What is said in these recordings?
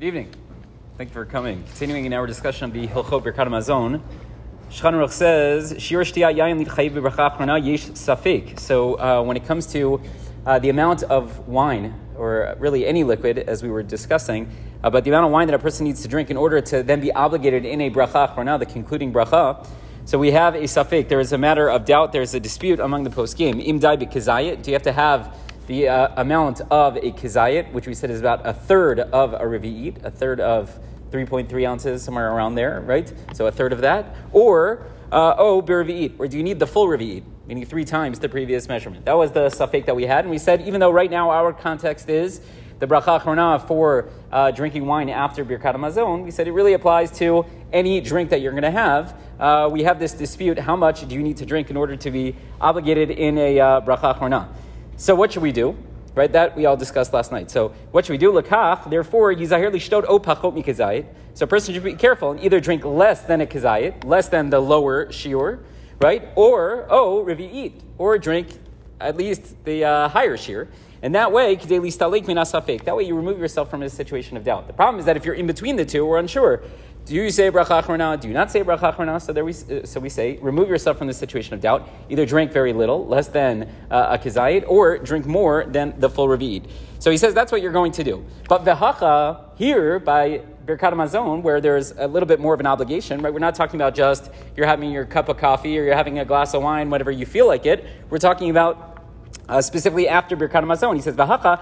Good evening. Thank you for coming. Continuing in our discussion of the Hilchot Birkat Hamazon, Shulchan Aruch says, "Shiur yayin yesh safek." So uh, when it comes to uh, the amount of wine, or really any liquid, as we were discussing, uh, but the amount of wine that a person needs to drink in order to then be obligated in a bracha achrona, the concluding bracha. So we have a safek. There is a matter of doubt. There is a dispute among the poskim. Im dai b'kizayit. Do you have to have the uh, amount of a kizayit, which we said is about a third of a revi'it, a third of 3.3 ounces, somewhere around there, right? So a third of that. Or, uh, oh, birvi'it, or do you need the full revi'it, meaning three times the previous measurement? That was the safek that we had, and we said, even though right now our context is the bracha achrona for uh, drinking wine after birkat hamazon, we said it really applies to any drink that you're going to have. Uh, we have this dispute: how much do you need to drink in order to be obligated in a uh, bracha achrona? So what should we do? Right, that we all discussed last night. So what should we do? Lakach, therefore, yizahir lishtod o pachot mikazayit. So a person should be careful and either drink less than a kazayit, less than the lower shiur, right? Or, oh, eat, or drink at least the uh, higher shiur. And that way, that way you remove yourself from a situation of doubt. The problem is that if you're in between the two, we're unsure. Do you say bracha achrona? Do you not say bracha achrona? So there we uh, so we say remove yourself from the situation of doubt. Either drink very little, less than uh, a kizayit, or drink more than the full revi'it. So he says that's what you're going to do. But vehacha here by Birkat Hamazon, where there's a little bit more of an obligation, right? We're not talking about just you're having your cup of coffee or you're having a glass of wine, whatever you feel like it. We're talking about uh, specifically after Birkat Hamazon. He says, "Vahacha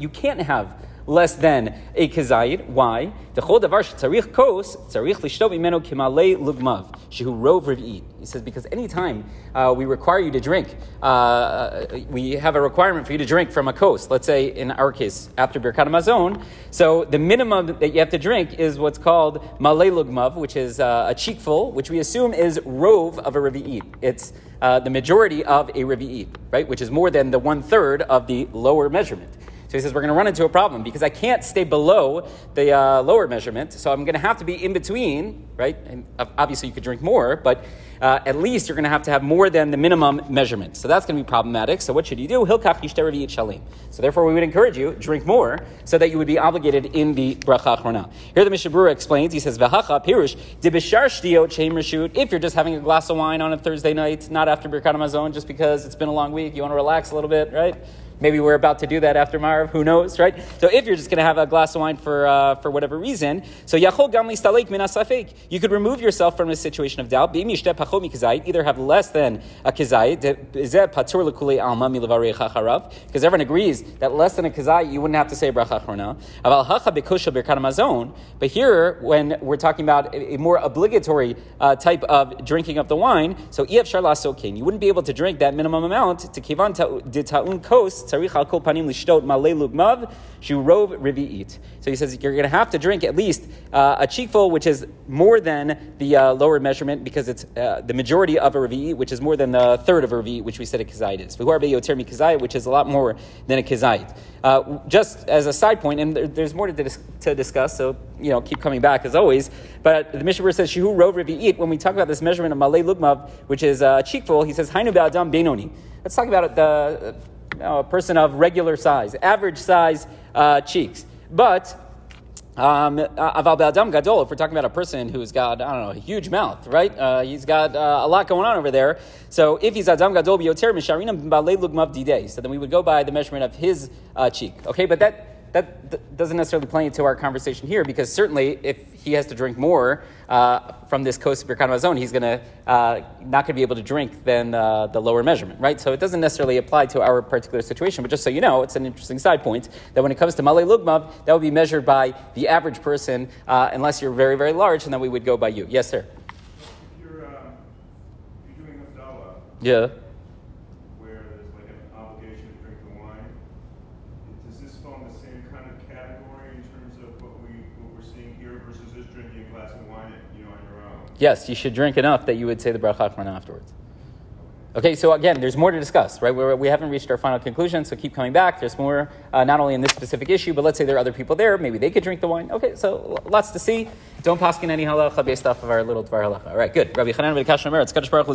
You can't have less than a kazayit. Why? The chol davar tzarich kos tzarich lishtot mimeno kimalei lugmav shehu rov riv'it. He says because anytime uh, we require you to drink, uh, uh, we have a requirement for you to drink from a kos. Let's say in our case after birkat hamazon. So the minimum that you have to drink is what's called malei lugmav, which is uh, a cheekful, which we assume is rov of a riv'it. It's uh, the majority of a riv'it, right? Which is more than the one third of the lower measurement. So he says, we're going to run into a problem because I can't stay below the uh, lower measurement. So I'm going to have to be in between, right? And obviously you could drink more, but uh, at least you're going to have to have more than the minimum measurement. So that's going to be problematic. So what should you do? So therefore we would encourage you, drink more so that you would be obligated in the bracha achrona. Here the Mishnah explains, he says, V'hacha pirush dibishar shtiyot sheim. If you're just having a glass of wine on a Thursday night, not after Birkat just because it's been a long week, you want to relax a little bit, right? Maybe we're about to do that after Maariv. Who knows, right? So if you're just going to have a glass of wine for uh, for whatever reason, so yachol gamli stalek minasafek, you could remove yourself from a situation of doubt. Either have less than a kizayit, because everyone agrees that less than a kizayit you wouldn't have to say bracha achrona. But here, when we're talking about a more obligatory uh, type of drinking of the wine, so if ef sharlasokin, you wouldn't be able to drink that minimum amount to kivan de ta'un kos tzarich al kol panim lishtot malei lugmav shurov rivi'it. So he says you're going to have to drink at least uh, a cheekful, which is more than the uh, lower measurement because it's uh, the majority of a revi'it, which is more than the third of a revi'it, which we said a kazayit is. yoter which is a lot more than a kazayit. Uh, just as a side point, and there, there's more to, dis- to, discuss, so you know, keep coming back as always. But the Mishnah says shihu rov revi'it. When we talk about this measurement of malei lugmav, which is a cheekful, he says hainu ba'adam benoni. Let's talk about the a person of regular size, average size uh, cheeks. But um, Aval Be'adam Gadol, if we're talking about a person who's got, I don't know, a huge mouth, right? Uh, he's got uh, a lot going on over there. So if he's Adam Gadol B'yoter Misharina B'alei Lugmav Didei, so then we would go by the measurement of his uh, cheek. Okay, but that that doesn't necessarily play into our conversation here because certainly if he has to drink more uh, from this coast of Birkat zone, he's going to uh, not going to be able to drink than uh, the lower measurement, right? So it doesn't necessarily apply to our particular situation, but just so you know, it's an interesting side point that when it comes to Malei Lugmav, that would be measured by the average person, uh, unless you're very, very large, and then we would go by you. Yes, sir. You're, uh, you're doing yeah. Yes, you should drink enough that you would say the bracha afterwards. Okay, so again, there's more to discuss, right? We're, we have not reached our final conclusion, so keep coming back. There's more, uh, not only in this specific issue, but let's say there are other people there. Maybe they could drink the wine. Okay, so lots to see. Don't pass in any halacha based off of our little dvar halacha. All right, good. Rabbi Chanan Baruch